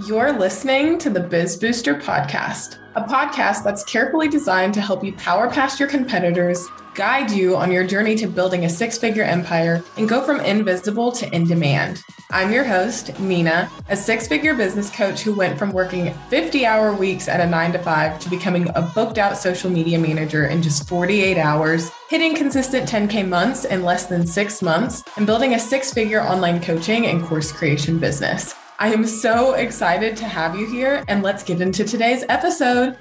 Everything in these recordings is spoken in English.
You're listening to the Biz Booster Podcast, a podcast that's carefully designed to help you power past your competitors, guide you on your journey to building a six figure empire, and go from invisible to in demand. I'm your host, Nina, a six figure business coach who went from working 50 hour weeks at a nine to five to becoming a booked out social media manager in just 48 hours, hitting consistent 10K months in less than six months, and building a six figure online coaching and course creation business. I am so excited to have you here, and let's get into today's episode.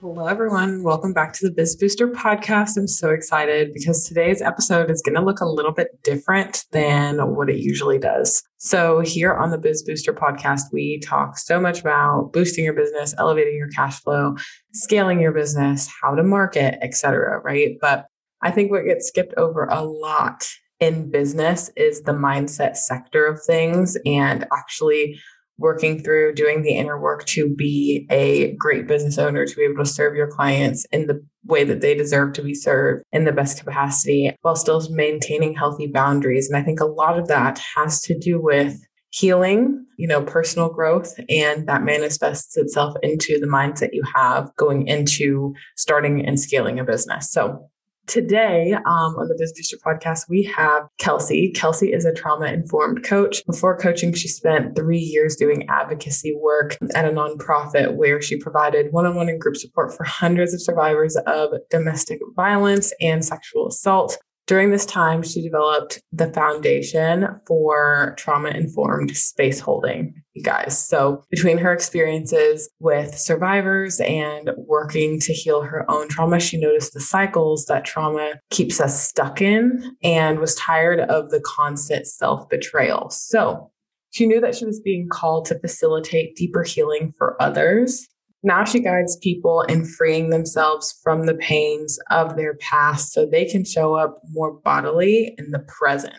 Hello, everyone. Welcome back to the Biz Booster podcast. I'm so excited because today's episode is going to look a little bit different than what it usually does. So, here on the Biz Booster podcast, we talk so much about boosting your business, elevating your cash flow, scaling your business, how to market, etc. right? But I think what gets skipped over a lot in business is the mindset sector of things and actually working through doing the inner work to be a great business owner, to be able to serve your clients in the way that they deserve to be served in the best capacity while still maintaining healthy boundaries. And I think a lot of that has to do with healing, you know, personal growth, and that manifests itself into the mindset you have going into starting and scaling a business. So Today um, on the Biz Booster podcast, we have Kelcey. Kelcey is a trauma informed coach. Before coaching, she spent three years doing advocacy work at a nonprofit where she provided one on one and group support for hundreds of survivors of domestic violence and sexual assault. During this time, she developed the foundation for trauma informed space holding, you guys. So, between her experiences with survivors and working to heal her own trauma, she noticed the cycles that trauma keeps us stuck in and was tired of the constant self betrayal. So, she knew that she was being called to facilitate deeper healing for others now she guides people in freeing themselves from the pains of their past so they can show up more bodily in the present.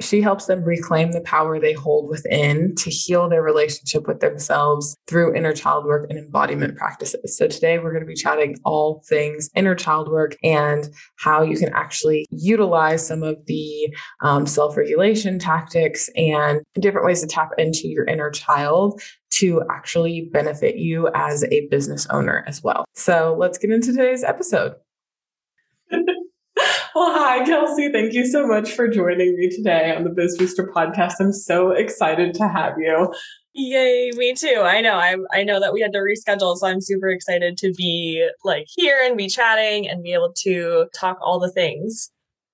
She helps them reclaim the power they hold within to heal their relationship with themselves through inner child work and embodiment practices. So, today we're going to be chatting all things inner child work and how you can actually utilize some of the um, self regulation tactics and different ways to tap into your inner child to actually benefit you as a business owner as well. So let's get into today's episode. well, hi, Kelcey. Thank you so much for joining me today on the Biz Booster podcast. I'm so excited to have you. Yay, me too. I know. I I know that we had to reschedule, so I'm super excited to be like here and be chatting and be able to talk all the things.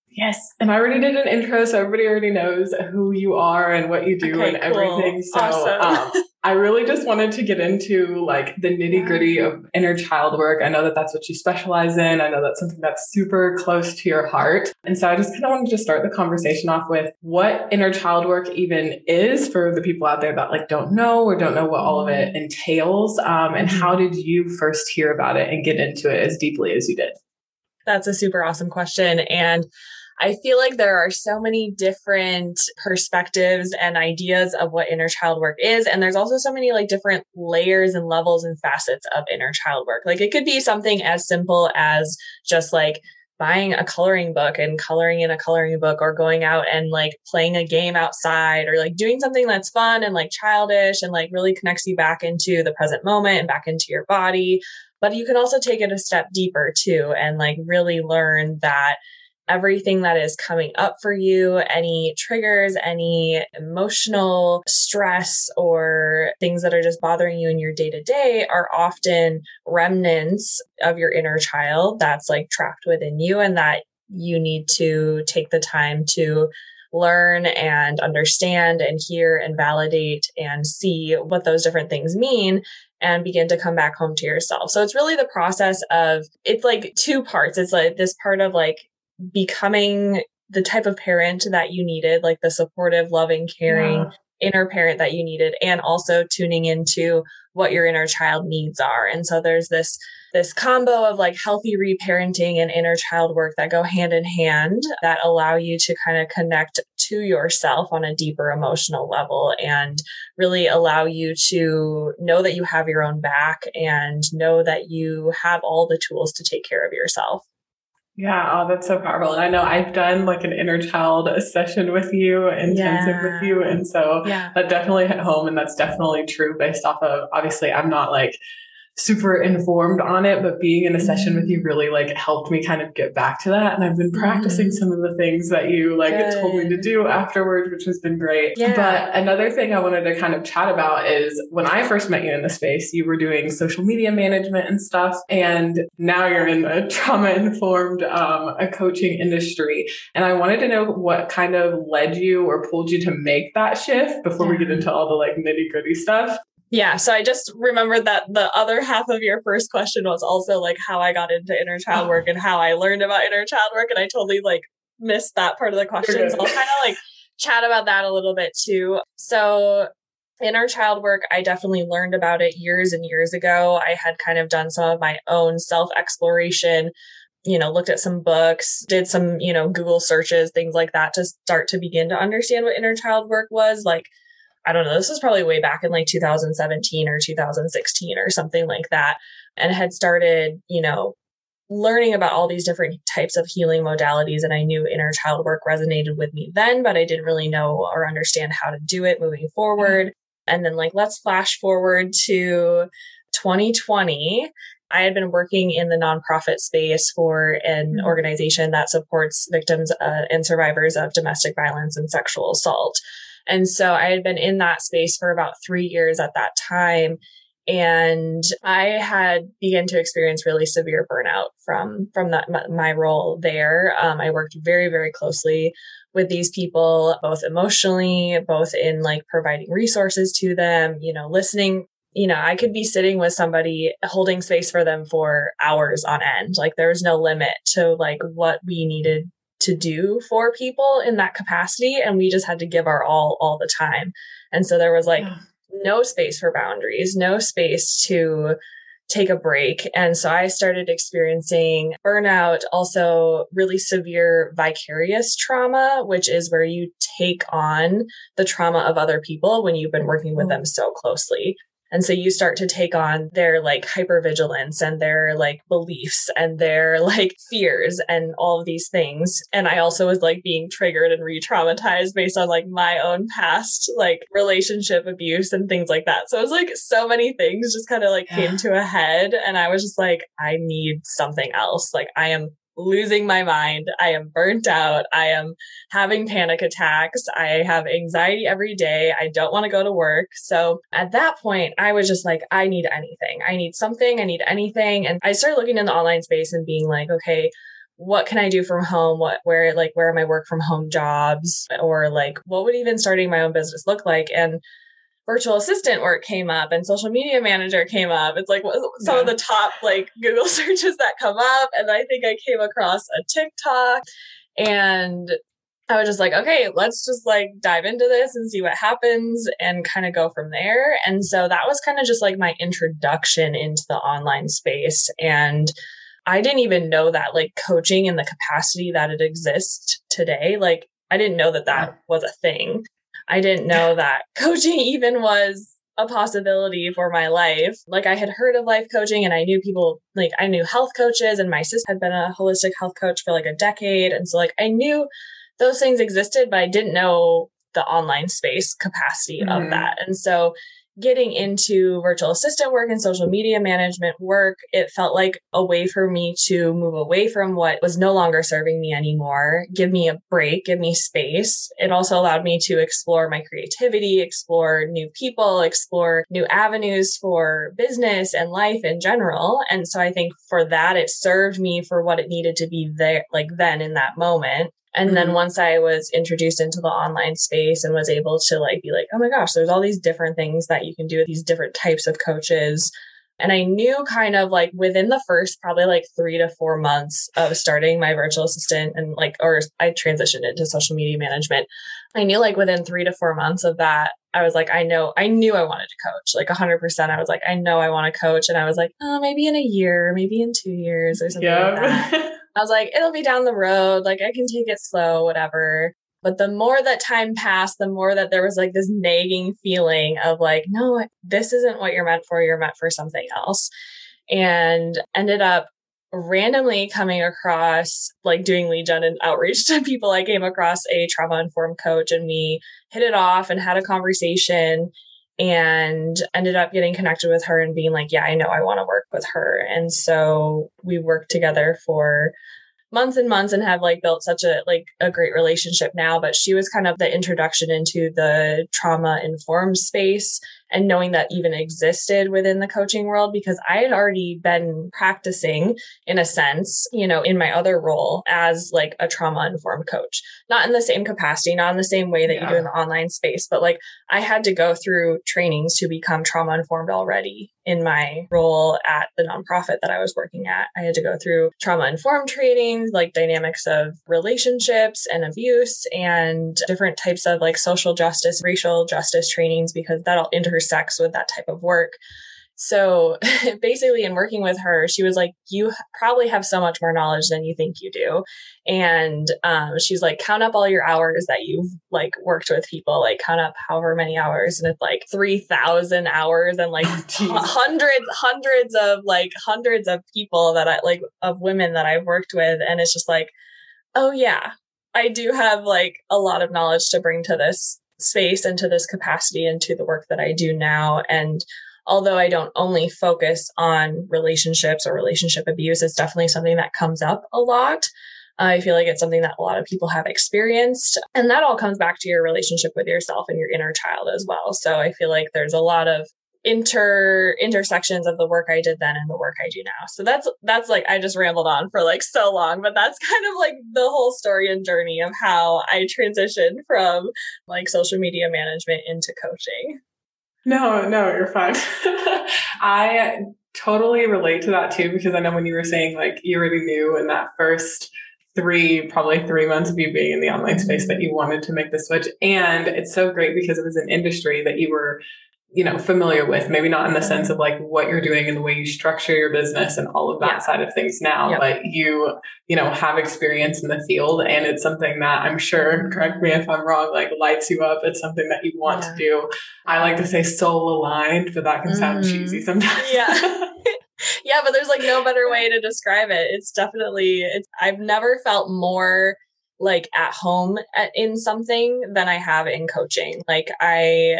Yes. And I already did an intro, so everybody already knows who you are and what you do okay, and cool. everything. So awesome. um, I really just wanted to get into like the nitty gritty of inner child work. I know that that's what you specialize in. I know that's something that's super close to your heart. And so I just kind of wanted to start the conversation off with what inner child work even is for the people out there that like don't know or don't know what all of it entails. Um, and how mm-hmm. did you first hear about it and get into it as deeply as you did? That's a super awesome question. And I feel like there are so many different perspectives and ideas of what inner child work is. And there's also so many like different layers and levels and facets of inner child work. Like it could be something as simple as just like buying a coloring book and coloring in a coloring book or going out and like playing a game outside or like doing something that's fun and like childish and like really connects you back into the present moment and back into your body. But you can also take it a step deeper too and like really learn that everything that is coming up for you, any triggers, any emotional stress, or things that are just bothering you in your day to day are often remnants of your inner child that's like trapped within you and that you need to take the time to learn and understand and hear and validate and see what those different things mean and begin to come back home to yourself. So it's really the process of it's like two parts. It's like this part of like becoming the type of parent that you needed, like the supportive, loving, caring yeah. inner parent that you needed, and also tuning into what your inner child needs are. And so there's this this combo of like healthy reparenting and inner child work that go hand in hand that allow you to kind of connect to yourself on a deeper emotional level and really allow you to know that you have your own back and know that you have all the tools to take care of yourself. Yeah, oh, that's so powerful. And I know I've done like an inner child session with you, intensive yeah. with you. And so yeah. that definitely hit home. And that's definitely true based off of obviously, I'm not like super informed on it, but being in a session with you really like helped me kind of get back to that. And I've been practicing mm-hmm. some of the things that you like Good. told me to do afterwards, which has been great. Yeah. But another thing I wanted to kind of chat about is when I first met you in the space, you were doing social media management and stuff. And now you're in the trauma informed um, a coaching industry. And I wanted to know what kind of led you or pulled you to make that shift before yeah. we get into all the like nitty gritty stuff. Yeah. So I just remembered that the other half of your first question was also like how I got into inner child oh. work and how I learned about inner child work. And I totally like missed that part of the question. So I'll kind of like chat about that a little bit too. So inner child work, I definitely learned about it years and years ago. I had kind of done some of my own self exploration you know, looked at some books, did some, you know, Google searches, things like that to start to begin to understand what inner child work was. Like, I don't know, this was probably way back in like 2017 or 2016 or something like that, and had started, you know, learning about all these different types of healing modalities. And I knew inner child work resonated with me then, but I didn't really know or understand how to do it moving forward. And then, like, let's flash forward to 2020. I had been working in the nonprofit space for an mm-hmm. organization that supports victims uh, and survivors of domestic violence and sexual assault. And so I had been in that space for about three years at that time. And I had begun to experience really severe burnout from, from that, my role there. Um, I worked very, very closely with these people, both emotionally, both in like providing resources to them, you know, listening you know, I could be sitting with somebody holding space for them for hours on end. Like there was no limit to like what we needed to do for people in that capacity and we just had to give our all all the time. And so there was like yeah. no space for boundaries no space to take a break. And so i started experiencing burnout also really severe vicarious trauma which is where you take on the trauma of other people when you've been working with oh. them so closely and so you start to take on their like hypervigilance and their like beliefs and their like fears and all of these things. And I also was like being triggered and re traumatized based on like my own past like relationship abuse and things like that. So it was like so many things just kind of like came to a head. And I was just like, I need something else. Like I am losing my mind. I am burnt out. I am having panic attacks. I have anxiety every day. I don't want to go to work. So at that point, I was just like, I need anything. I need something. I need anything. And I started looking in the online space and being like, okay, what can I do from home? What, where, like, where are my work from home jobs? Or like, what would even starting my own business look like? And virtual assistant work came up and social media manager came up. It's like some yeah. of the top like Google searches that come up. And I think I came across a TikTok and I was just like, okay, let's just like dive into this and see what happens and kind of go from there. And so that was kind of just like my introduction into the online space. And I didn't even know that like coaching in the capacity that it exists today, like I didn't know that that was a thing. I didn't know that coaching even was a possibility for my life. Like I had heard of life coaching and I knew people like I knew health coaches and my sister had been a holistic health coach for like a decade. And so like I knew those things existed, but I didn't know the online space capacity mm-hmm. of that. And so getting into virtual assistant work and social media management work, it felt like a way for me to move away from what was no longer serving me anymore, give me a break, give me space. It also allowed me to explore my creativity, explore new people, explore new avenues for business and life in general. And so I think for that, it served me for what it needed to be there, like then in that moment. And mm-hmm. then once I was introduced into the online space and was able to like be like, oh my gosh, there's all these different things that you can do with these different types of coaches. And I knew kind of like within the first probably like three to four months of starting my virtual assistant and like, or I transitioned into social media management. I knew like within three to four months of that, I was like, I know, I knew I wanted to coach like 100%. I was like, I know I want to coach. And I was like, oh, maybe in a year, maybe in two years or something yeah. like that. I was like, it'll be down the road. Like I can take it slow, whatever. But the more that time passed, the more that there was like this nagging feeling of like, no, this isn't what you're meant for. You're meant for something else. And ended up randomly coming across like doing lead gen and outreach to people i came across a trauma informed coach and we hit it off and had a conversation and ended up getting connected with her and being like yeah i know i want to work with her. And so we worked together for months and months and have like built such a like a great relationship now but she was kind of the introduction into the trauma informed space and knowing that even existed within the coaching world because I had already been practicing in a sense, you know, in my other role as like a trauma informed coach, not in the same capacity, not in the same way that yeah. you do in the online space, but like I had to go through trainings to become trauma informed already in my role at the nonprofit that I was working at. I had to go through trauma informed trainings, like dynamics of relationships and abuse and different types of like social justice, racial justice trainings because that all inter intersects with that type of work. So basically, in working with her, she was like, You probably have so much more knowledge than you think you do. And um, she's like, Count up all your hours that you've like worked with people, like, count up however many hours. And it's like 3,000 hours and like oh, hundreds, hundreds of like hundreds of people that I like, of women that I've worked with. And it's just like, Oh, yeah, I do have like a lot of knowledge to bring to this space and to this capacity and to the work that I do now. And although I don't only focus on relationships or relationship abuse, it's definitely something that comes up a lot. I feel like it's something that a lot of people have experienced. And that all comes back to your relationship with yourself and your inner child as well. So I feel like there's a lot of inter intersections of the work I did then and the work I do now. So that's that's like I just rambled on for like so long, but that's kind of like the whole story and journey of how I transitioned from like social media management into coaching. No, no, you're fine. I totally relate to that too because I know when you were saying like you already knew in that first three, probably three months of you being in the online space that you wanted to make the switch. And it's so great because it was an industry that you were you know familiar with maybe not in the sense of like what you're doing and the way you structure your business and all of that yeah. side of things now yep. but you you know have experience in the field and it's something that i'm sure correct me if i'm wrong like lights you up it's something that you want yeah. to do i like to say soul aligned but that can sound mm. cheesy sometimes yeah yeah but there's like no better way to describe it it's definitely it's i've never felt more like at home at, in something than I have in coaching. Like I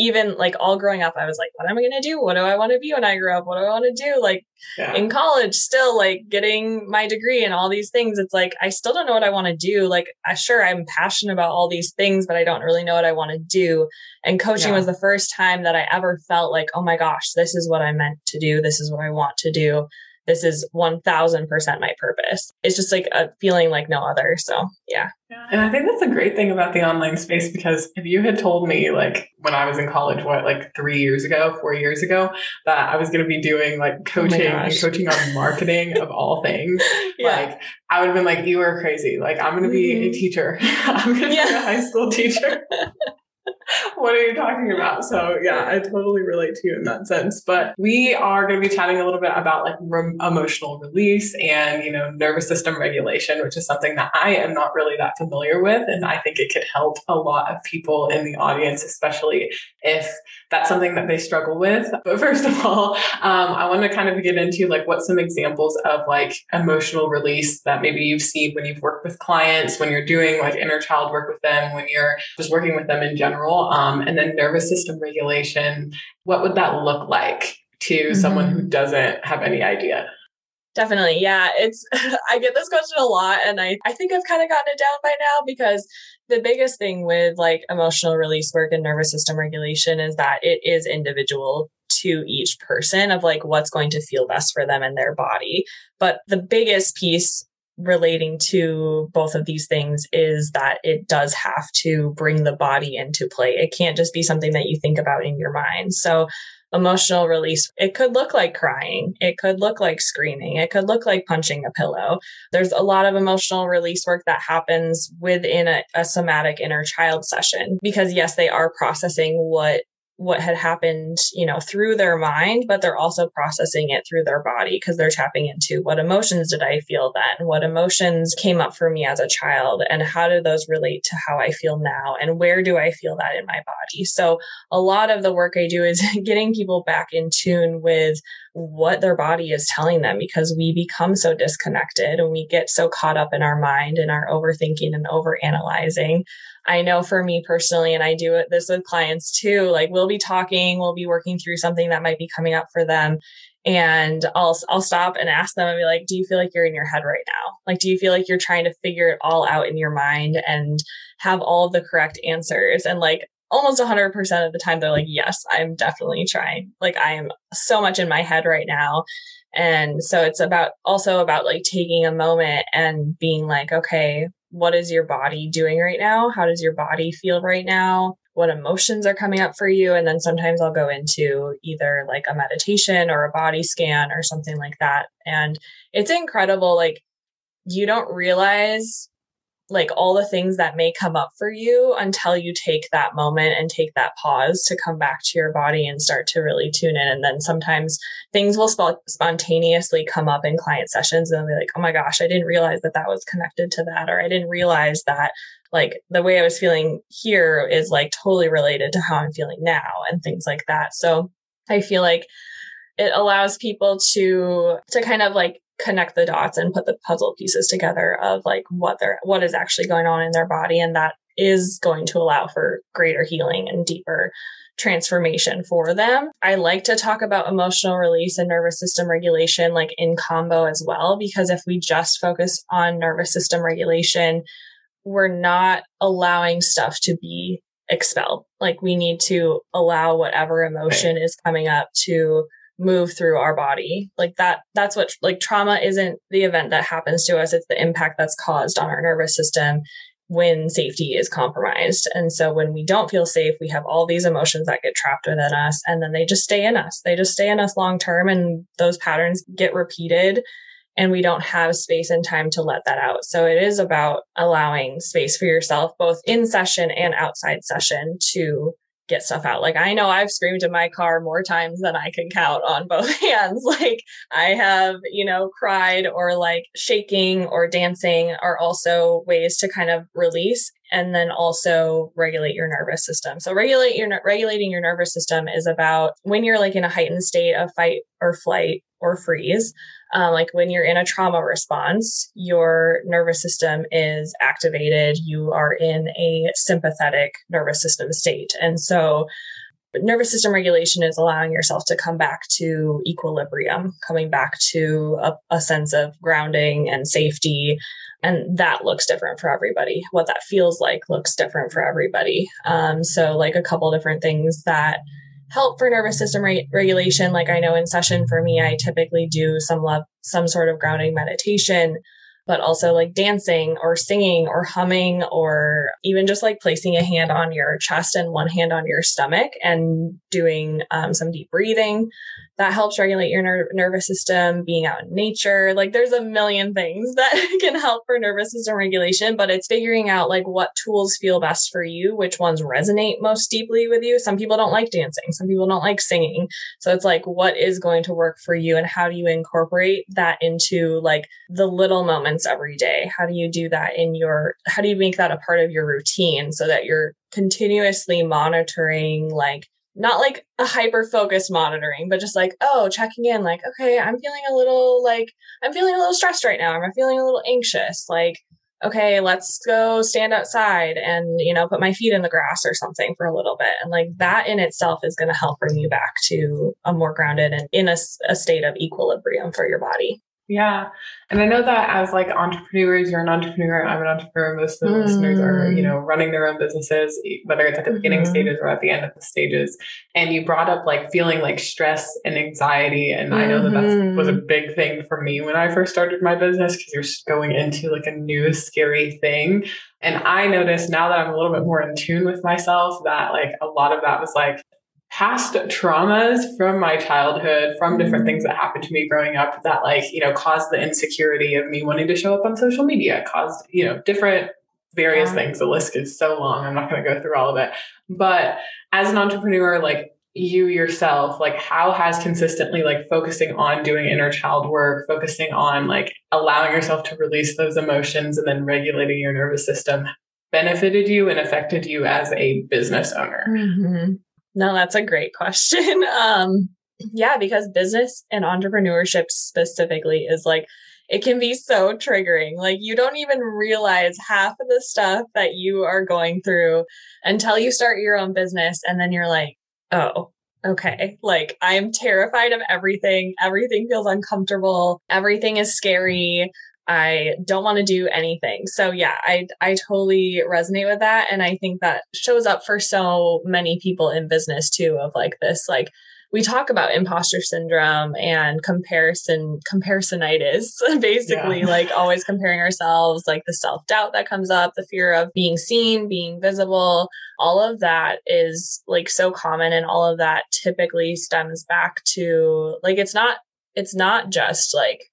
even like all growing up, I was like, what am I going to do? What do I want to be when I grow up? What do I want to do? Like yeah. in college, still like getting my degree and all these things. It's like, I still don't know what I want to do. Like, I sure I'm passionate about all these things, but I don't really know what I want to do. And coaching yeah. was the first time that I ever felt like, oh my gosh, this is what I meant to do. This is what I want to do this is 1000% my purpose. It's just like a feeling like no other. So, yeah. And I think that's a great thing about the online space because if you had told me, like, when I was in college, what, like three years ago, four years ago, that I was going to be doing like oh coaching oh and coaching on marketing of all things, yeah. like, I would have been like, you are crazy. Like, I'm going to be mm-hmm. a teacher, I'm going to yeah. be a high school teacher. what are you talking about? So yeah, I totally relate to you in that sense. But we are going to be chatting a little bit about like re- emotional release and you know nervous system regulation, which is something that I am not really that familiar with, and I think it could help a lot of people in the audience, especially if that's something that they struggle with. But first of all, um, I want to kind of get into like what some examples of like emotional release that maybe you've seen when you've worked with clients, when you're doing like inner child work with them, when you're just working with them in general, um, and then nervous system regulation. What would that look like to mm-hmm. someone who doesn't have any idea? Definitely. Yeah. It's, I get this question a lot and I, I think I've kind of gotten it down by now because the biggest thing with like emotional release work and nervous system regulation is that it is individual to each person of like what's going to feel best for them and their body. But the biggest piece relating to both of these things is that it does have to bring the body into play. It can't just be something that you think about in your mind. So emotional release. It could look like crying. It could look like screaming. It could look like punching a pillow. There's a lot of emotional release work that happens within a, a somatic inner child session because, yes, they are processing what what had happened, you know, through their mind, but they're also processing it through their body because they're tapping into what emotions did I feel then? What emotions came up for me as a child? And how do those relate to how I feel now? And where do I feel that in my body? So a lot of the work I do is getting people back in tune with what their body is telling them because we become so disconnected and we get so caught up in our mind and our overthinking and over analyzing I know for me personally, and I do this with clients too, like we'll be talking, we'll be working through something that might be coming up for them. And I'll, I'll stop and ask them and be like, do you feel like you're in your head right now? Like, do you feel like you're trying to figure it all out in your mind and have all of the correct answers? And like, almost 100% of the time, they're like, yes, I'm definitely trying. Like, I am so much in my head right now. And so it's about also about like taking a moment and being like, okay, what is your body doing right now? How does your body feel right now? What emotions are coming up for you? And then sometimes I'll go into either like a meditation or a body scan or something like that. And it's incredible. Like, you don't realize like all the things that may come up for you until you take that moment and take that pause to come back to your body and start to really tune in. And then sometimes things will sp- spontaneously come up in client sessions and they'll be like, oh my gosh, I didn't realize that that was connected to that. Or I didn't realize that like the way I was feeling here is like totally related to how I'm feeling now and things like that. So I feel like it allows people to to kind of like connect the dots and put the puzzle pieces together of like what they're what is actually going on in their body and that is going to allow for greater healing and deeper transformation for them. I like to talk about emotional release and nervous system regulation like in combo as well because if we just focus on nervous system regulation, we're not allowing stuff to be expelled. Like we need to allow whatever emotion is coming up to move through our body. Like that that's what like trauma isn't the event that happens to us. It's the impact that's caused on our nervous system when safety is compromised. And so when we don't feel safe we have all these emotions that get trapped within us and then they just stay in us. They just stay in us long term and those patterns get repeated and we don't have space and time to let that out. So it is about allowing space for yourself both in session and outside session to get stuff out. Like I know I've screamed in my car more times than I can count on both hands. Like I have, you know, cried or like shaking or dancing are also ways to kind of release and then also regulate your nervous system. So regulate your regulating your nervous system is about when you're like in a heightened state of fight or flight or freeze uh, like when you're in a trauma response, your nervous system is activated. You are in a sympathetic nervous system state. And so, nervous system regulation is allowing yourself to come back to equilibrium, coming back to a, a sense of grounding and safety. And that looks different for everybody. What that feels like looks different for everybody. Um, so, like a couple different things that help for nervous system re- regulation. Like I know in session for me, I typically do some love, some sort of grounding meditation but also like dancing or singing or humming or even just like placing a hand on your chest and one hand on your stomach and doing um, some deep breathing. That helps regulate your ner- nervous system being out in nature. Like there's a million things that can help for nervous system regulation but it's figuring out like what tools feel best for you which ones resonate most deeply with you. Some people don't like dancing. Some people don't like singing. So it's like what is going to work for you and how do you incorporate that into like the little moments every day? How do you do that in your, how do you make that a part of your routine so that you're continuously monitoring, like, not like a hyper focused monitoring, but just like, oh, checking in, like, okay, I'm feeling a little like, I'm feeling a little stressed right now. I'm feeling a little anxious. Like, okay, let's go stand outside and, you know, put my feet in the grass or something for a little bit. And like that in itself is going to help bring you back to a more grounded and in a, a state of equilibrium for your body. Yeah. And I know that as like entrepreneurs, you're an entrepreneur, I'm an entrepreneur. Most of the mm. listeners are, you know, running their own businesses, whether it's at the mm-hmm. beginning stages or at the end of the stages. And you brought up like feeling like stress and anxiety. And mm-hmm. I know that that was a mm-hmm. big thing for me when I first started my business because you're going into like a new scary thing. And I noticed now that I'm a little bit more in tune with myself that like a lot of that was like past traumas from my childhood, from different things that happened to me growing up that like, you know, caused the insecurity of me wanting to show up on social media, caused, you know, different various yeah. things. The list is so long. I'm not going to go through all of it. But as an entrepreneur, like you yourself, like how has consistently like focusing on doing inner child work, focusing on like allowing yourself to release those emotions and then regulating your nervous system benefited you and affected you as a business owner? Mm-hmm. No, that's a great question. Um, yeah, because business and entrepreneurship specifically is like it can be so triggering. Like you don't even realize half of the stuff that you are going through until you start your own business. And then you're like, oh, okay. Like I'm terrified of everything. Everything feels uncomfortable. Everything is scary. I don't want to do anything. So yeah, I I totally resonate with that and I think that shows up for so many people in business too of like this like we talk about imposter syndrome and comparison comparisonitis basically yeah. like always comparing ourselves like the self-doubt that comes up the fear of being seen being visible all of that is like so common and all of that typically stems back to like it's not it's not just like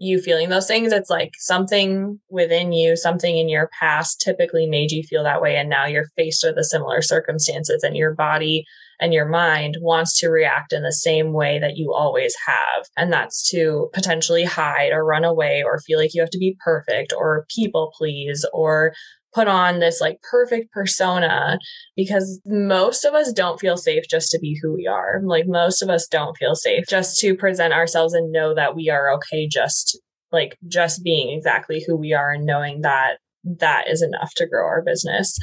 you feeling those things. It's like something within you, something in your past typically made you feel that way. And now you're faced with the similar circumstances and your body and your mind wants to react in the same way that you always have. And that's to potentially hide or run away or feel like you have to be perfect or people please or put on this like perfect persona because most of us don't feel safe just to be who we are. Like most of us don't feel safe just to present ourselves and know that we are okay just like just being exactly who we are and knowing that that is enough to grow our business.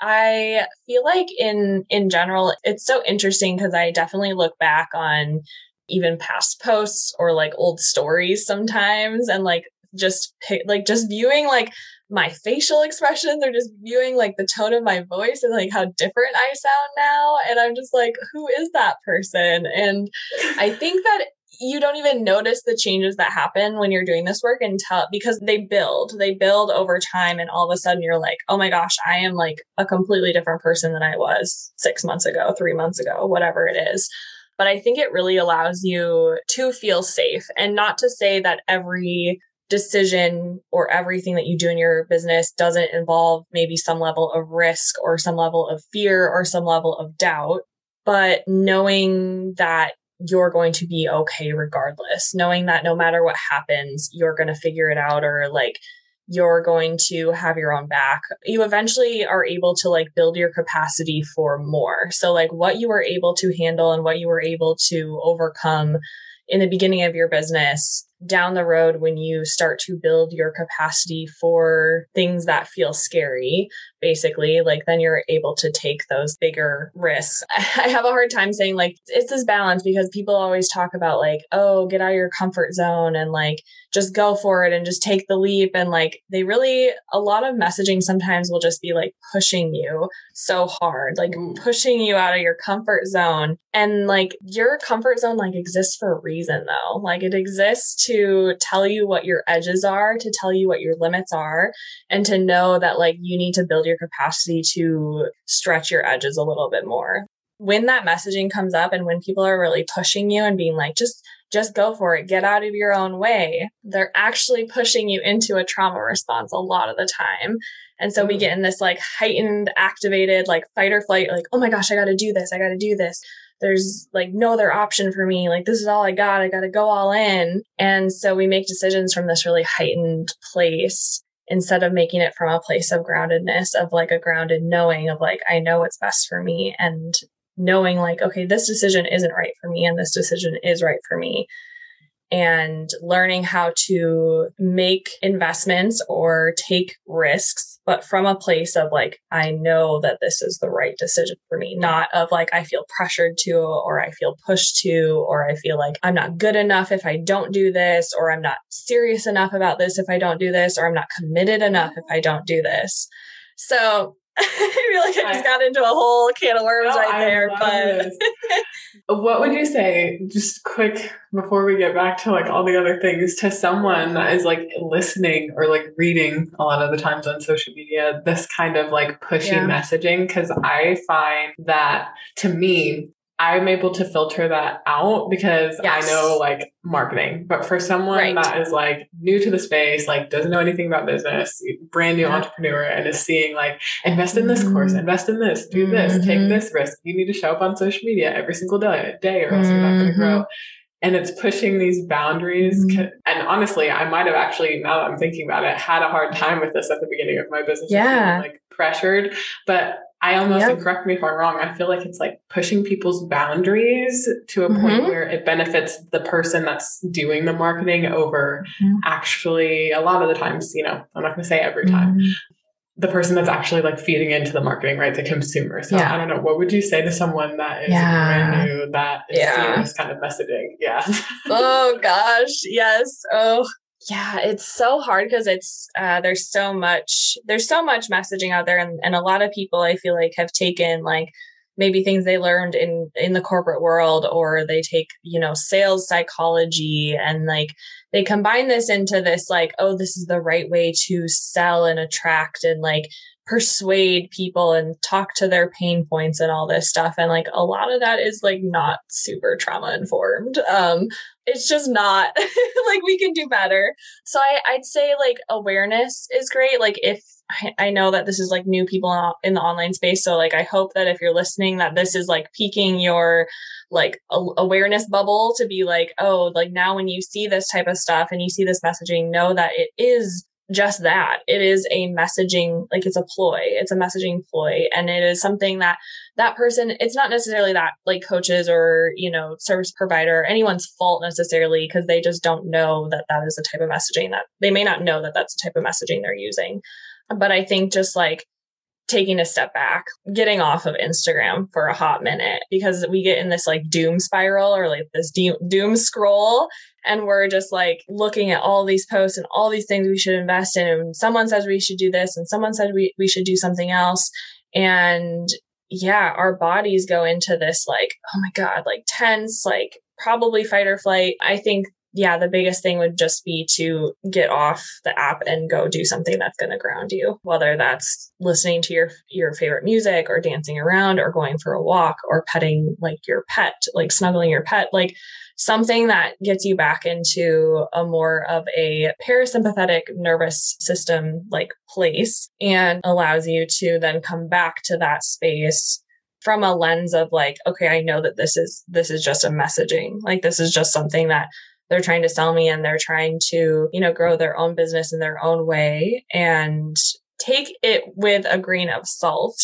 I feel like in in general it's so interesting because I definitely look back on even past posts or like old stories sometimes and like just like just viewing like my facial expressions or just viewing like the tone of my voice and like how different I sound now and I'm just like who is that person? And I think that you don't even notice the changes that happen when you're doing this work until because they build they build over time and all of a sudden you're like oh my gosh i am like a completely different person than i was six months ago three months ago whatever it is. But i think it really allows you to feel safe and not to say that every decision or everything that you do in your business doesn't involve maybe some level of risk or some level of fear or some level of doubt but knowing that you're going to be okay regardless, knowing that no matter what happens, you're going to figure it out or like you're going to have your own back. You eventually are able to like build your capacity for more. So, like what you were able to handle and what you were able to overcome in the beginning of your business down the road when you start to build your capacity for things that feel scary basically like then you're able to take those bigger risks. I have a hard time saying like it's this balance because people always talk about like oh get out of your comfort zone and like just go for it and just take the leap. And like they really a lot of messaging sometimes will just be like pushing you so hard like Ooh. pushing you out of your comfort zone. And like your comfort zone like exists for a reason though. Like it exists to to tell you what your edges are, to tell you what your limits are, and to know that like you need to build your capacity to stretch your edges a little bit more. When that messaging comes up and when people are really pushing you and being like, just just go for it, get out of your own way, they're actually pushing you into a trauma response a lot of the time. And so we mm. get in this like heightened, activated, like fight or flight, like, oh my gosh, I got to do this. I got to do this there's like no other option for me. Like, this is all I got. I got to go all in. And so we make decisions from this really heightened place instead of making it from a place of groundedness, of like a grounded knowing of like, I know what's best for me and knowing like, okay, this decision isn't right for me and this decision is right for me and learning how to make investments or take risks, but from a place of like, I know that this is the right decision for me, not of like, I feel pressured to, or I feel pushed to, or I feel like I'm not good enough if I don't do this, or I'm not serious enough about this if I don't do this, or I'm not committed enough if I don't do this. So I feel like I just got into a whole can of worms no, right there. But what would you say, just quick before we get back to like all the other things, to someone that is like listening or like reading a lot of the times on social media, this kind of like pushy yeah. messaging? Because I find that to me, I'm able to filter that out because yes. I know like marketing. But for someone right. that is like new to the space, like doesn't know anything about business, brand new yeah. entrepreneur, and is seeing like invest in this mm-hmm. course, invest in this, do mm-hmm. this, take mm-hmm. this risk. You need to show up on social media every single day, day or else mm-hmm. you're not going to grow. And it's pushing these boundaries. Mm-hmm. And honestly, I might have actually, now that I'm thinking about it, had a hard time with this at the beginning of my business. Yeah. Like pressured. But I almost, yep. and correct me if I'm wrong, I feel like it's like pushing people's boundaries to a mm-hmm. point where it benefits the person that's doing the marketing over mm-hmm. actually, a lot of the times, you know, I'm not going to say every time, mm-hmm. the person that's actually like feeding into the marketing, right? The consumer. So yeah. I don't know. What would you say to someone that is yeah. brand new that is yeah. seeing this kind of messaging? Yeah. oh gosh. Yes. Oh, yeah it's so hard because it's uh, there's so much there's so much messaging out there and, and a lot of people i feel like have taken like maybe things they learned in in the corporate world or they take you know sales psychology and like they combine this into this like oh this is the right way to sell and attract and like persuade people and talk to their pain points and all this stuff and like a lot of that is like not super trauma informed um it's just not like we can do better so I, i'd say like awareness is great like if I know that this is like new people in the online space. So like, I hope that if you're listening, that this is like piquing your like awareness bubble to be like, oh, like now when you see this type of stuff and you see this messaging, know that it is just that. It is a messaging, like it's a ploy. It's a messaging ploy. And it is something that that person, it's not necessarily that like coaches or, you know, service provider, anyone's fault necessarily, because they just don't know that that is the type of messaging that they may not know that that's the type of messaging they're using. But I think just like taking a step back, getting off of Instagram for a hot minute because we get in this like doom spiral or like this de- doom scroll. And we're just like looking at all these posts and all these things we should invest in. And someone says we should do this and someone said we, we should do something else. And yeah, our bodies go into this like, oh my God, like tense, like probably fight or flight. I think yeah, the biggest thing would just be to get off the app and go do something that's going to ground you, whether that's listening to your your favorite music or dancing around or going for a walk or petting like your pet, like snuggling your pet, like something that gets you back into a more of a parasympathetic nervous system like place and allows you to then come back to that space from a lens of like okay i know that this is this is just a messaging. Like this is just something that they're trying to sell me and they're trying to, you know, grow their own business in their own way and take it with a grain of salt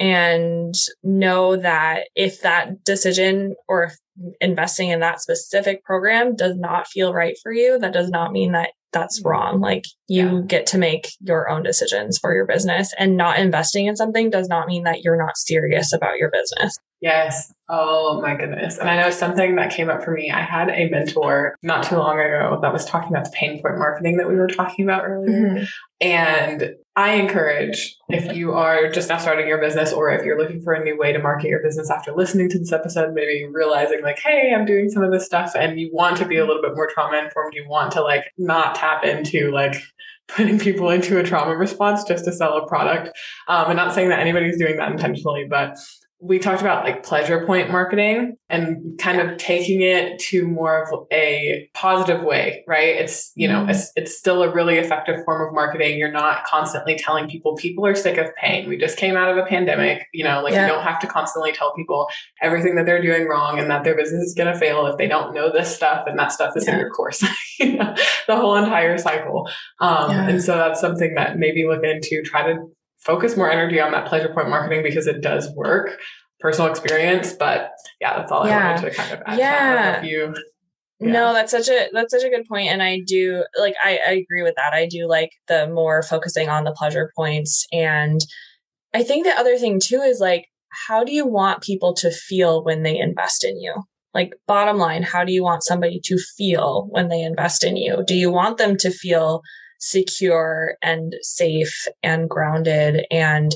and know that if that decision or investing in that specific program does not feel right for you, that does not mean that that's mm-hmm. wrong. Like you yeah. get to make your own decisions for your business and not investing in something does not mean that you're not serious about your business. Yes. Oh my goodness. And I know something that came up for me. I had a mentor not too long ago that was talking about the pain point marketing that we were talking about earlier. Mm-hmm. And I encourage if you are just now starting your business or if you're looking for a new way to market your business after listening to this episode, maybe realizing like, hey, I'm doing some of this stuff and you want to be a little bit more trauma informed, you want to like not tap into like putting people into a trauma response just to sell a product. Um, I'm not saying that anybody's doing that intentionally, but we talked about like pleasure point marketing and kind of taking it to more of a positive way, right? It's, you know, mm-hmm. it's, it's still a really effective form of marketing. You're not constantly telling people people are sick of pain. We just came out of a pandemic, you know, like yeah. you don't have to constantly tell people everything that they're doing wrong and that their business is going to fail if they don't know this stuff and that stuff is yeah. in your course, you know, the whole entire cycle. Um, yeah. and so that's something that maybe look into, try to focus more energy on that pleasure point marketing because it does work personal experience but yeah that's all yeah. i wanted to kind of add yeah you yeah. No, that's such a that's such a good point, and I do like I, I agree with that. I do like the more focusing on the pleasure points, and I think the other thing too is like how do you want people to feel when they invest in you? Like bottom line, how do you want somebody to feel when they invest in you? Do you want them to feel secure and safe and grounded and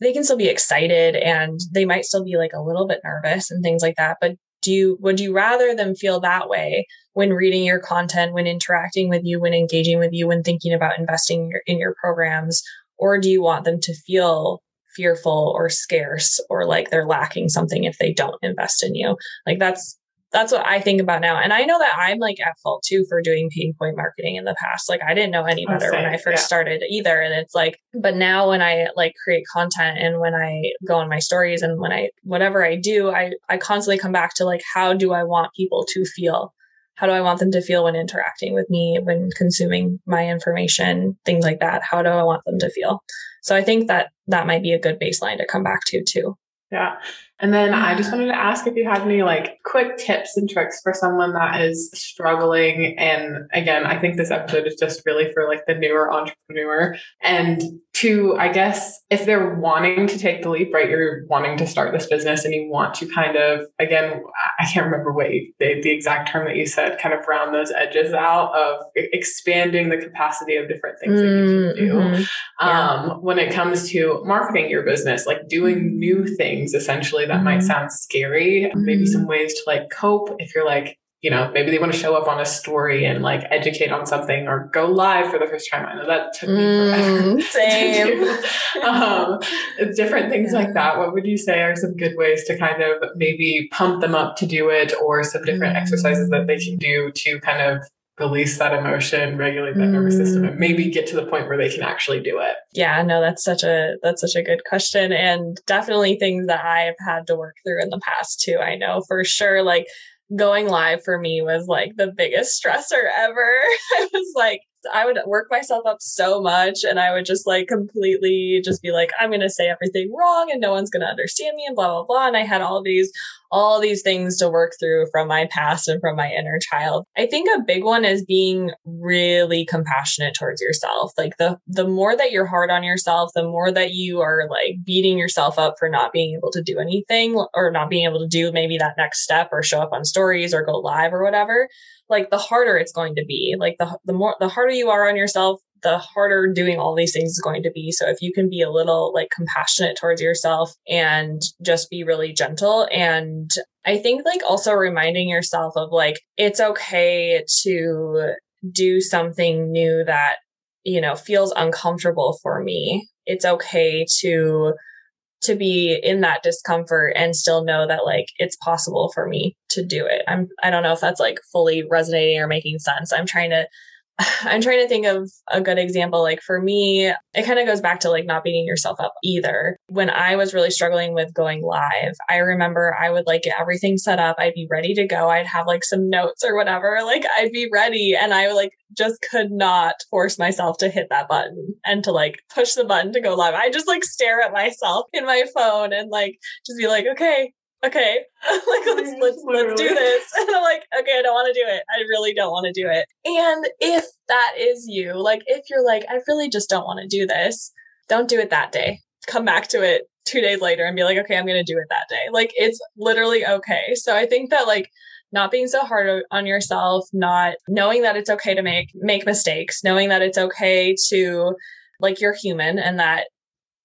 they can still be excited and they might still be like a little bit nervous and things like that but do you would you rather them feel that way when reading your content when interacting with you when engaging with you when thinking about investing in your, in your programs or do you want them to feel fearful or scarce or like they're lacking something if they don't invest in you. Like that's that's what I think about now. And I know that I'm like at fault too for doing pain point marketing in the past. Like I didn't know any oh, better when I first yeah. started either. And it's like, but now when I like create content and when I go on my stories and when I, whatever I do, I, I constantly come back to like, how do I want people to feel? How do I want them to feel when interacting with me, when consuming my information, things like that? How do I want them to feel? So I think that that might be a good baseline to come back to too. Yeah. And then I just wanted to ask if you had any like quick tips and tricks for someone that is struggling. And again, I think this episode is just really for like the newer entrepreneur. And to, I guess, if they're wanting to take the leap, right? You're wanting to start this business and you want to kind of, again, I can't remember what you, the, the exact term that you said, kind of round those edges out of expanding the capacity of different things mm, that you can do. Mm-hmm. Um, yeah. When it comes to marketing your business, like doing new things essentially that mm-hmm. might sound scary. Mm-hmm. Maybe some ways to like cope if you're like, you know, maybe they want to show up on a story and like educate on something or go live for the first time. I know that took me forever. Mm, same. um, different things yeah. like that. What would you say are some good ways to kind of maybe pump them up to do it or some different mm. exercises that they can do to kind of release that emotion, regulate that mm. nervous system, and maybe get to the point where they can actually do it? Yeah, no, that's such a that's such a good question, and definitely things that I've had to work through in the past too. I know for sure, like going live for me was like the biggest stressor ever. I was like, I would work myself up so much and I would just like completely just be like, I'm going to say everything wrong and no one's going to understand me and blah, blah, blah. And I had all these, all these things to work through from my past and from my inner child. I think a big one is being really compassionate towards yourself. Like the, the more that you're hard on yourself, the more that you are like beating yourself up for not being able to do anything or not being able to do maybe that next step or show up on stories or go live or whatever like the harder it's going to be. Like the the more the harder you are on yourself, the harder doing all these things is going to be. So if you can be a little like compassionate towards yourself and just be really gentle and I think like also reminding yourself of like it's okay to do something new that you know feels uncomfortable for me. It's okay to to be in that discomfort and still know that like it's possible for me to do it. I'm I don't know if that's like fully resonating or making sense. I'm trying to I'm trying to think of a good example. Like for me, it kind of goes back to like not beating yourself up either. When I was really struggling with going live, I remember I would like get everything set up. I'd be ready to go. I'd have like some notes or whatever. Like I'd be ready and I like just could not force myself to hit that button and to like push the button to go live. I just like stare at myself in my phone and like just be like, okay, okay, like oh, let's let's let's do this. And I'm like, okay, I don't want to do it. I really don't want to do it. And if that is you, like if you're like, I really just don't want to do this, don't do it that day. Come back to it two days later and be like, okay, I'm gonna do it that day. Like it's literally okay. So I think that like not being so hard on yourself, not knowing that it's okay to make make mistakes, knowing that it's okay to like you're human and that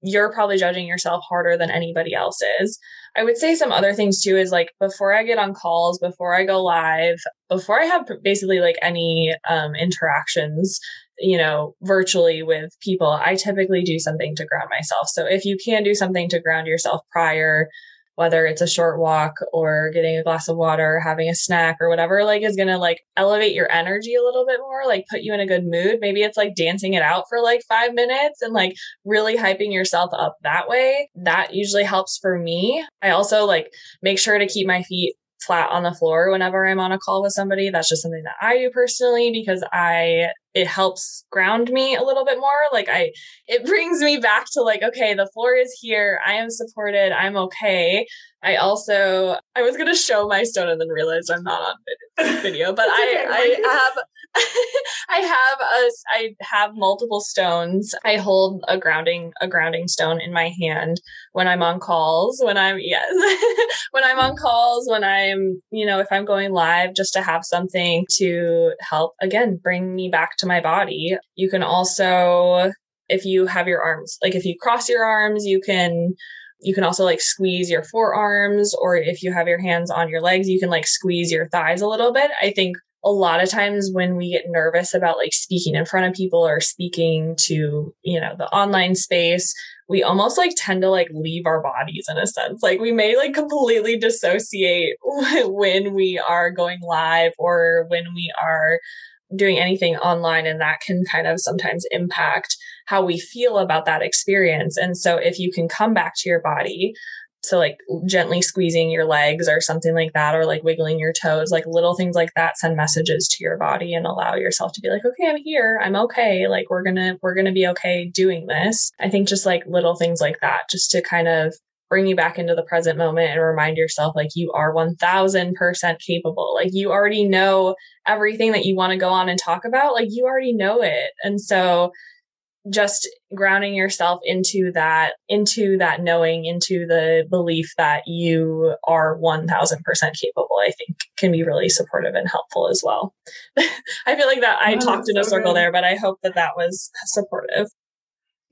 you're probably judging yourself harder than anybody else is. I would say some other things too is like before I get on calls, before I go live, before I have basically like any um, interactions, you know, virtually with people, I typically do something to ground myself. So if you can do something to ground yourself prior, whether it's a short walk or getting a glass of water, having a snack or whatever, like is going to like elevate your energy a little bit more, like put you in a good mood. Maybe it's like dancing it out for like five minutes and like really hyping yourself up that way. That usually helps for me. I also like make sure to keep my feet flat on the floor whenever I'm on a call with somebody. That's just something that I do personally because I it helps ground me a little bit more. Like I it brings me back to like okay, the floor is here. I am supported. I'm okay. I also I was going to show my stone and then realized I'm not on video, but I I have I have a I have multiple stones. I hold a grounding a grounding stone in my hand when I'm on calls, when I'm yes, when I'm on calls, when I'm, you know, if I'm going live just to have something to help again bring me back to my body. You can also if you have your arms, like if you cross your arms, you can you can also like squeeze your forearms or if you have your hands on your legs you can like squeeze your thighs a little bit i think a lot of times when we get nervous about like speaking in front of people or speaking to, you know, the online space, we almost like tend to like leave our bodies in a sense. Like we may like completely dissociate when we are going live or when we are doing anything online and that can kind of sometimes impact how we feel about that experience. And so if you can come back to your body, so like gently squeezing your legs or something like that, or like wiggling your toes, like little things like that send messages to your body and allow yourself to be like, okay, I'm here. I'm okay. Like we're to, we're to be okay doing this. I think just like little things like that, just to kind of bring you back into the present moment and remind yourself like you are 1000% capable. Like you already know everything that you want to go on and talk about. Like you already know it. And so just grounding yourself into that into that knowing into the belief that you are 1000% capable i think can be really supportive and helpful as well i feel like that i oh, talked in so a circle good. there but i hope that that was supportive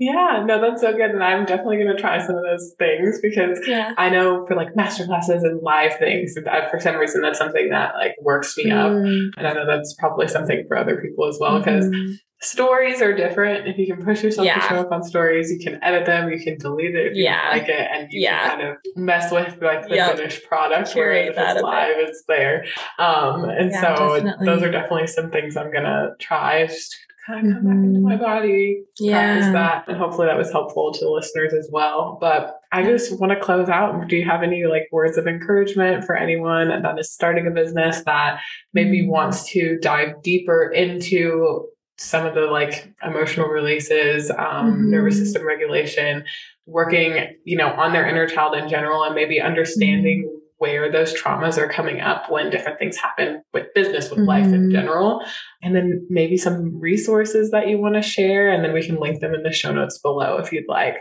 yeah, no, that's so good. And I'm definitely going to try some of those things because yeah. I know for like master classes and live things, that for some reason, that's something that like works me mm. up. And I know that's probably something for other people as well because mm-hmm. stories are different. If you can push yourself yeah. to show up on stories, you can edit them, you can delete it if you yeah. like it, and you yeah. can kind of mess with like the yep. finished product. Curate whereas if it's live, bit. it's there. Um, and so definitely. those are definitely some things I'm going to try. Just kind of come mm-hmm. back into my mm-hmm. body, yeah. practice that. And hopefully that was helpful to listeners as well. But I just want to close out. Do you have any like words of encouragement for anyone that is starting a business that maybe mm-hmm. wants to dive deeper into some of the like emotional releases, um, mm-hmm. nervous system regulation, working, you know, on their inner child in general and maybe understanding mm-hmm where those traumas are coming up when different things happen with business, with mm-hmm. life in mm-hmm. general. And then maybe some resources that you want to share. And then we can link them in the show notes below if you'd like.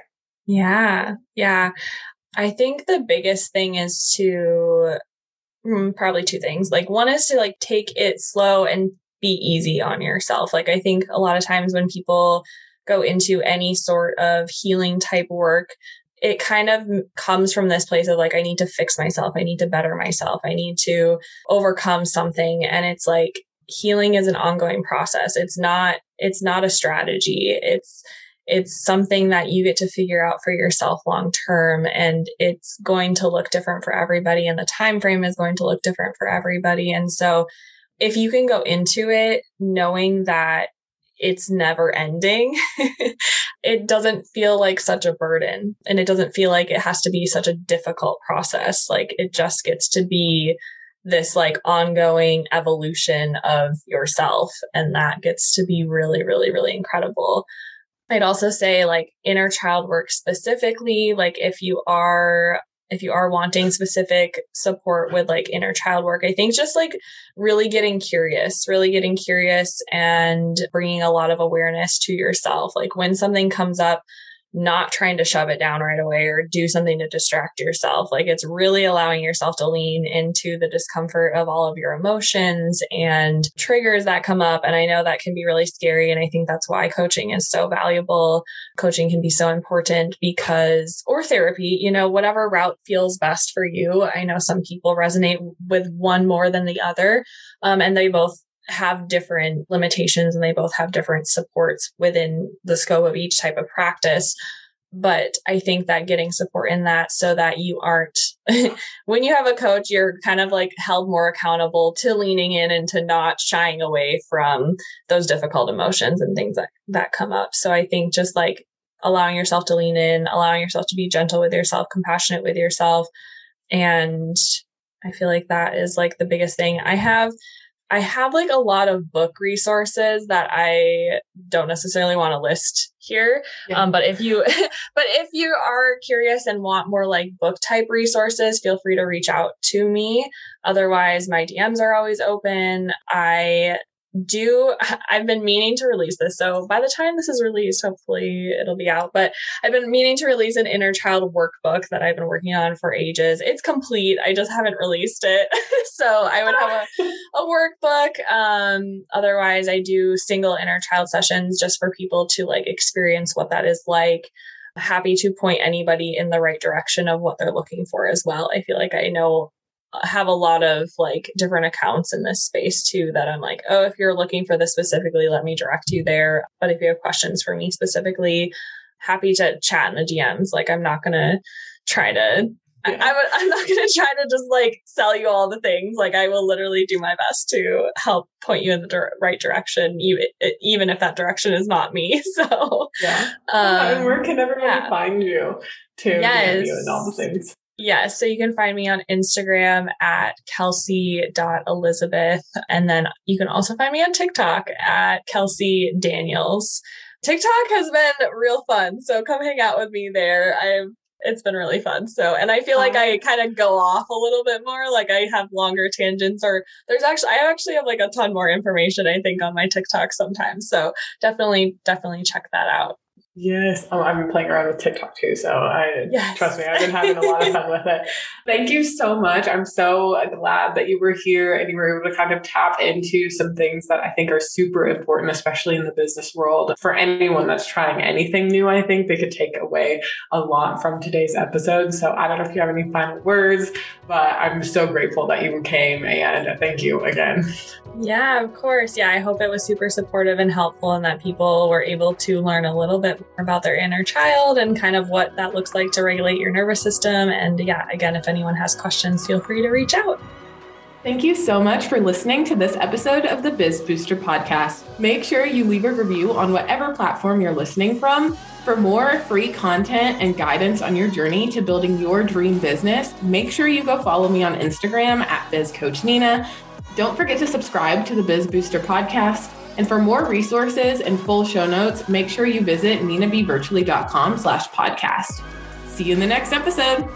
Yeah. Yeah. I think the biggest thing is to mm, probably two things. Like, one is to like take it slow and be easy on yourself. Like, I think a lot of times when people go into any sort of healing type work, it kind of comes from this place of like, I need to fix myself. I need to better myself. I need to overcome something. And it's like healing is an ongoing process. It's not, it's not a strategy. It's, it's something that you get to figure out for yourself long term and it's going to look different for everybody and the time frame is going to look different for everybody and so if you can go into it knowing that it's never ending, it doesn't feel like such a burden and it doesn't feel like it has to be such a difficult process. Like it just gets to be this like ongoing evolution of yourself. And that gets to be really, really, really incredible. I'd also say like inner child work specifically, like if you are if you are wanting specific support with like inner child work, I think just like really getting curious, really getting curious and bringing a lot of awareness to yourself. Like when something comes up, not trying to shove it down right away or do something to distract yourself. Like it's really allowing yourself to lean into the discomfort of all of your emotions and triggers that come up. And I know that can be really scary. And I think that's why coaching is so valuable. Coaching can be so important because, or therapy, you know, whatever route feels best for you. I know some people resonate with one more than the other. Um, and they both have different limitations and they both have different supports within the scope of each type of practice. But I think that getting support in that so that you aren't, when you have a coach, you're kind of like held more accountable to leaning in and to not shying away from those difficult emotions and things that, that come up. So I think just like allowing yourself to lean in, allowing yourself to be gentle with yourself, compassionate with yourself. And I feel like that is like the biggest thing. I have I have like a lot of book resources that I don't necessarily want to list here. Yeah. Um, but if you, but if you are curious and want more like book type resources, feel free to reach out to me. Otherwise, my DMs are always open. I do I've been meaning to release this. So by the time this is released, hopefully it'll be out. But I've been meaning to release an inner child workbook that I've been working on for ages. It's complete. I just haven't released it. so I would have a, a workbook. Um, otherwise I do single inner child sessions just for people to like experience what that is like happy to point anybody in the right direction of what they're looking for as well. I feel like I know have a lot of like different accounts in this space too that I'm like, oh, if you're looking for this specifically, let me direct you there. But if you have questions for me specifically, happy to chat in the DMs. Like I'm not gonna try to yeah. I, am not going to try to just like sell you all the things. Like I will literally do my best to help point you in the di- right direction, even, even if that direction is not me. So yeah. Um, and where can everybody yeah. find you to yes. you and all the things? Yeah, so you can find me on Instagram at kelcey.elizabeth. And then you can also find me on TikTok at Kelcey Daniels. TikTok has been real fun. So come hang out with me there. I've it's been really fun. So, and I feel like I kind of go off a little bit more. Like I have longer tangents, or there's actually, I actually have like a ton more information, I think, on my TikTok sometimes. So definitely, definitely check that out. Yes. Oh, I've been playing around with TikTok too. So I yes. trust me, I've been having a lot of fun with it. Thank you so much. I'm so glad that you were here and you were able to kind of tap into some things that I think are super important, especially in the business world. For anyone that's trying anything new, I think they could take away a lot from today's episode. So I don't know if you have any final words, but I'm so grateful that you came and thank you again. Yeah, of course. Yeah, I hope it was super supportive and helpful and that people were able to learn a little bit about their inner child and kind of what that looks like to regulate your nervous system. And yeah, again, if anyone has questions, feel free to reach out. Thank you so much for listening to this episode of the Biz Booster podcast. Make sure you leave a review on whatever platform you're listening from. For more free content and guidance on your journey to building your dream business, make sure you go follow me on Instagram at BizCoachNina. Don't forget to subscribe to the Biz Booster podcast and for more resources and full show notes, make sure you visit ninabvirtually.com slash podcast. See you in the next episode.